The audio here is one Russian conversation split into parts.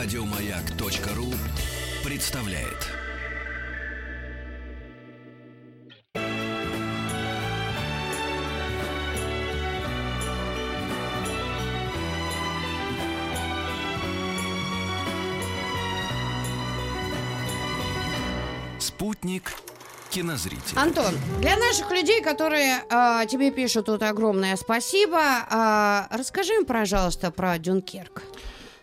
Радиомаяк.ру представляет. Спутник кинозритель. Антон, для наших людей, которые э, тебе пишут тут огромное спасибо, э, расскажи им, пожалуйста, про Дюнкерк.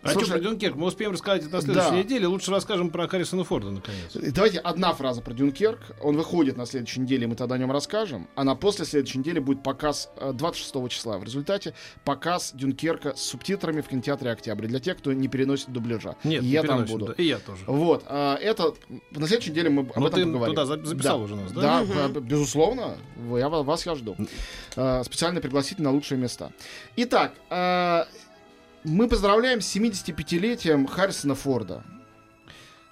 А Слушай, что про Дюнкерк? Мы успеем рассказать это на следующей да. неделе. Лучше расскажем про Харрисона Форда, наконец. Давайте одна фраза про Дюнкерк. Он выходит на следующей неделе, мы тогда о нем расскажем. А на после следующей недели будет показ 26 э, числа. В результате показ Дюнкерка с субтитрами в кинотеатре «Октябрь». Для тех, кто не переносит дубляжа. Нет, и не я там буду. Да, и я тоже. Вот. А, это на следующей неделе мы об Но этом ты поговорим. туда записал да. уже нас, да? Да, угу. безусловно. Я, вас я жду. А, специально пригласить на лучшие места. Итак, а, мы поздравляем с 75-летием Харрисона Форда.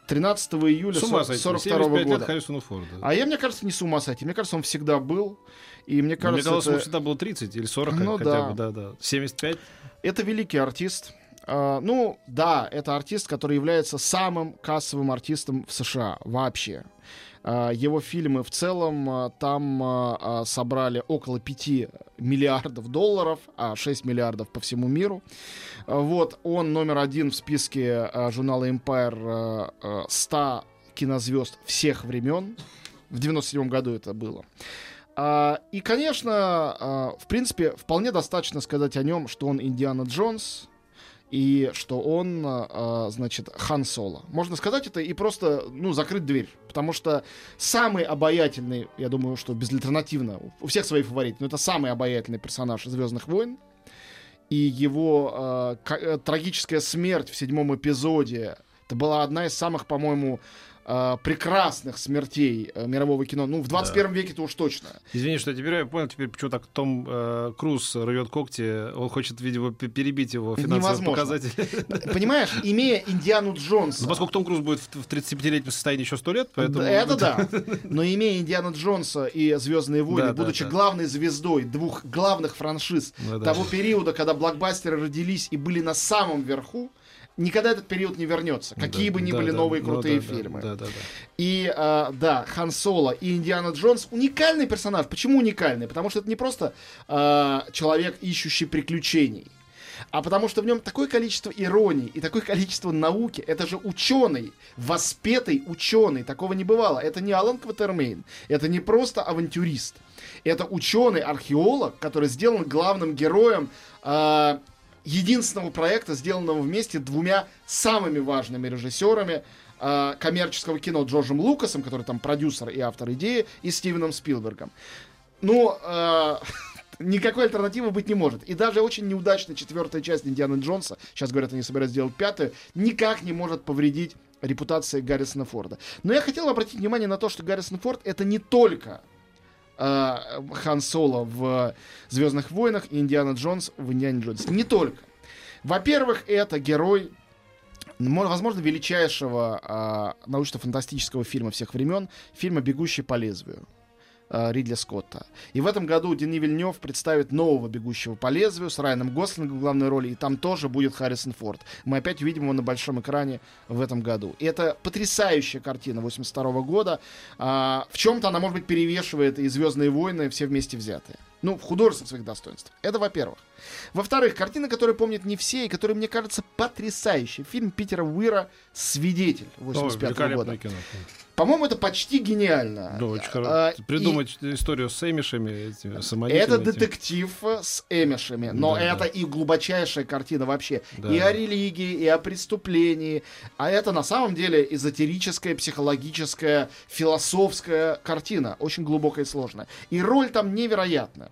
13 июля 42 года. лет Харрисону Форду. А я, мне кажется, не с ума сойти. Мне кажется, он всегда был. И мне кажется, мне казалось, это... ему всегда было 30 или 40 ну, хотя да. бы. Да, да. 75. Это великий артист. Uh, ну, да, это артист, который является самым кассовым артистом в США вообще. Uh, его фильмы в целом uh, там собрали около 5 миллиардов долларов, а 6 миллиардов по всему миру. Вот, он номер один в списке журнала Empire 100 кинозвезд всех времен. В 97 году это было. И, конечно, в принципе, вполне достаточно сказать о нем, что он Индиана Джонс, и что он, э, значит, Хан Соло. Можно сказать это и просто, ну, закрыть дверь. Потому что самый обаятельный, я думаю, что безальтернативно, у всех свои фавориты, но это самый обаятельный персонаж Звездных войн. И его э, трагическая смерть в седьмом эпизоде, это была одна из самых, по-моему, э, прекрасных смертей э, мирового кино. Ну, в 21 да. веке-то уж точно. Извини, что я теперь я понял, теперь почему так Том э, Круз рвет когти. Он хочет, видимо, перебить его финансовые показатели. Понимаешь, имея Индиану Джонса... Ну, поскольку Том Круз будет в 35-летнем состоянии еще сто лет, поэтому... Это да. Но имея Индиану Джонса и Звездные войны, да, будучи да, главной звездой двух главных франшиз да, того периода, когда блокбастеры родились и были на самом верху, никогда этот период не вернется, какие да, бы ни да, были да, новые крутые ну, да, фильмы. Да, да, да. И э, да, Хан Соло и Индиана Джонс уникальный персонаж. Почему уникальный? Потому что это не просто э, человек, ищущий приключений. А потому что в нем такое количество иронии и такое количество науки. Это же ученый, воспетый ученый. Такого не бывало. Это не Алан Кватермейн. Это не просто авантюрист. Это ученый, археолог, который сделан главным героем э, единственного проекта, сделанного вместе двумя самыми важными режиссерами э, коммерческого кино Джорджем Лукасом, который там продюсер и автор идеи, и Стивеном Спилбергом. Ну, э, никакой альтернативы быть не может. И даже очень неудачная четвертая часть Индианы Джонса, сейчас говорят, они собираются сделать пятую, никак не может повредить репутации Гаррисона Форда. Но я хотел обратить внимание на то, что Гаррисон Форд это не только э, Хан Соло в Звездных войнах и Индиана Джонс в Индиане Джонсе. Не только. Во-первых, это герой возможно, величайшего э, научно-фантастического фильма всех времен, фильма «Бегущий по лезвию». Ридли Скотта. И в этом году Дени Вильнев представит нового «Бегущего по лезвию» с Райаном Гослингом в главной роли, и там тоже будет Харрисон Форд. Мы опять увидим его на большом экране в этом году. И это потрясающая картина 82 года. А, в чем-то она, может быть, перевешивает и «Звездные войны» все вместе взятые. Ну, в художественных своих достоинствах. Это во-первых. Во-вторых, картина, которую помнят не все, и которая, мне кажется, потрясающая. Фильм Питера Уира «Свидетель» 85 -го года. Кино. По-моему, это почти гениально. Да, очень хорошо. А, Придумать и... историю с эмишами, этими. Это детектив с эмишами, но да, это да. и глубочайшая картина вообще. Да. И о религии, и о преступлении. А это на самом деле эзотерическая, психологическая, философская картина. Очень глубокая и сложная. И роль там невероятная.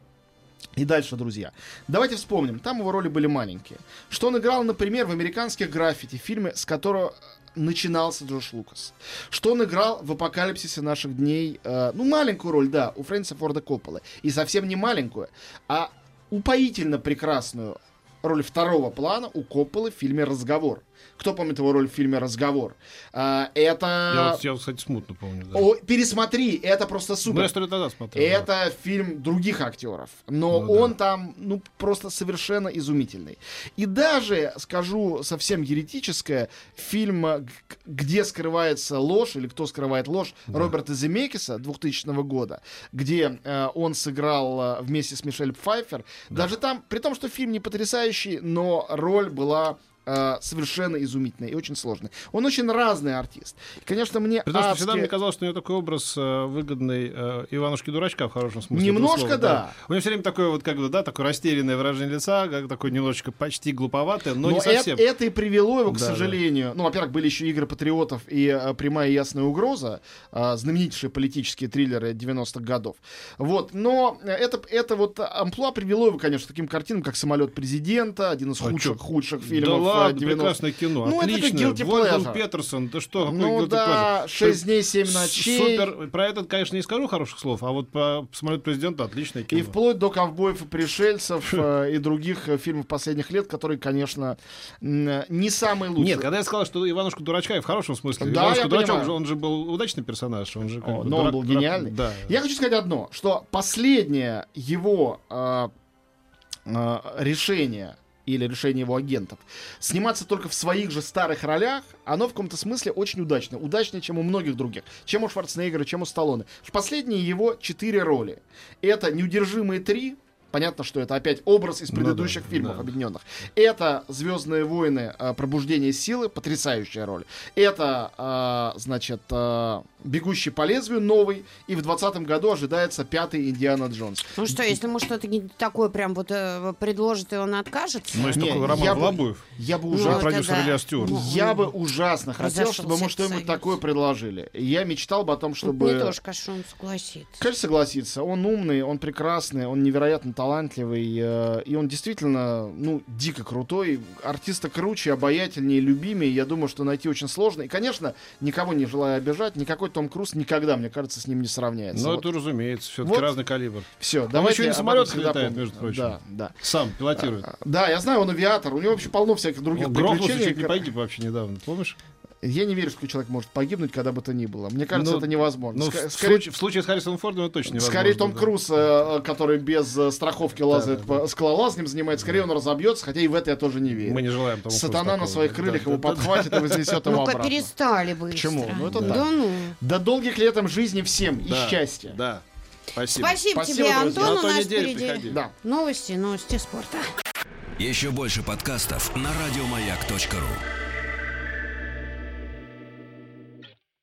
И дальше, друзья. Давайте вспомним. Там его роли были маленькие. Что он играл, например, в американских граффити, фильме, с которого начинался Джордж Лукас. Что он играл в «Апокалипсисе наших дней». Э, ну, маленькую роль, да, у Фрэнсиса Форда Копполы. И совсем не маленькую, а упоительно прекрасную роль второго плана у Копполы в фильме «Разговор». Кто помнит его роль в фильме «Разговор»? А, это... Я вот, я, кстати, смутно помню. Да. О, пересмотри, это просто супер. Ну, я лет назад смотрел. Это фильм других актеров, но Ну да. он там, ну, просто совершенно изумительный. И даже, скажу совсем еретическое, фильм э, «Где скрывается ложь» или «Кто скрывает ложь» Роберта Земекиса 2000 года, где э, он сыграл э, вместе с Мишель Пфайфер. Даже там, при том, что фильм не потрясающий, но роль была э, совершенно изумительная и очень сложная. Он очень разный артист. И, конечно, мне При том, что всегда адски- мне казалось, что у него такой образ э, выгодный э, Иванушки-дурачка в хорошем смысле. Немножко слова, да. У него все время такое вот, как бы, да, такое растерянное выражение лица, как такое немножечко почти глуповатое, но, Но не это, совсем. это и привело его, к Да, да. сожалению. Ну, во-первых, были еще игры патриотов и э, прямая и ясная угроза, э, знаменитейшие политические триллеры 90-х годов. Вот, но это, это вот амплуа привело его, конечно, к таким картинам, как самолет президента, один из А худших, чё? худших да фильмов э, ладно, 90-х. прекрасное кино, Ну, это отлично. Вольфганг pleasure. Петерсон, да что, какой Ну да, pleasure? 6 дней, 7 С- ночей. Супер. Про этот, конечно, не скажу хороших слов, а вот по самолет президента отличное кино. И вплоть до ковбоев и пришельцев э, и других э, фильмов последних лет, которые, конечно, м, не самые лучшие. Нет, когда я сказал, что Иванушка дурачка, и в хорошем смысле. Да, Иванушка я дурачок, понимаю. он же был удачный персонаж, он же как О, бы но он дурак- был дурак- гениальный. Да. Я хочу сказать одно, что последнее его э, э, решение или решение его агентов сниматься только в своих же старых ролях, оно в каком-то смысле очень удачно. Удачнее, чем у многих других. Чем у Шварценеггера, чем у Сталлоне. Последние его четыре роли. Это «Неудержимые три», Понятно, что это опять образ из Ну предыдущих да, фильмов да. объединенных. Это Звездные войны э, Пробуждение силы, потрясающая роль. Это, э, значит, э, Бегущий по лезвию новый. И в 2020 году ожидается пятый Индиана Джонс. Ну что, если ему что-то не такое прям вот предложит, и он откажется? Ну, есть Не, такой Роман я бы- Волобуев. Я бы Ну, ужасно. это продюсер да. Илья Стюарт. Ну, Я бы ужасно хотел, чтобы ему что-нибудь такое предложили. Я мечтал бы о том, чтобы... Не то, что он согласится. Конечно, согласиться. Он умный, он прекрасный, он невероятно талантливый, э, и он действительно, ну, дико крутой. Артиста круче, обаятельнее, любимее. Я думаю, что найти очень сложно. И, конечно, никого не желаю обижать, никакой Том Круз никогда, мне кажется, с ним не сравняется. Ну, Вот. это разумеется, все-таки Вот. разный калибр. Все, давайте еще и на летает, между прочим. Да, да. Сам пилотирует. Да, я знаю, он авиатор. У него вообще полно всяких других Он грохнулся, приключений. чуть не погиб вообще недавно, помнишь? Я не верю, что человек может погибнуть, когда бы то ни было. Мне кажется, Ну, это невозможно. Ну, Ска- в, скорее- случае, в случае с Харрисоном Фордом это точно невозможно. Скорее Том да. Круз, э, который без э, страховки лазает да, по скалолазанием занимается, скорее он разобьется, хотя и в это я тоже не верю. Мы не желаем Тому Сатана на своих Да, крыльях да, его да, да. подхватит и вознесет его Ну-ка, обратно. перестали быстро. Почему? Ну, это да да. ну. До долгих лет им жизни всем Да, и счастья. Да. Спасибо. Спасибо, Спасибо, тебе, друзья. Антон. На У нас впереди. Да. новости, новости спорта. Еще больше подкастов на радиомаяк.ру.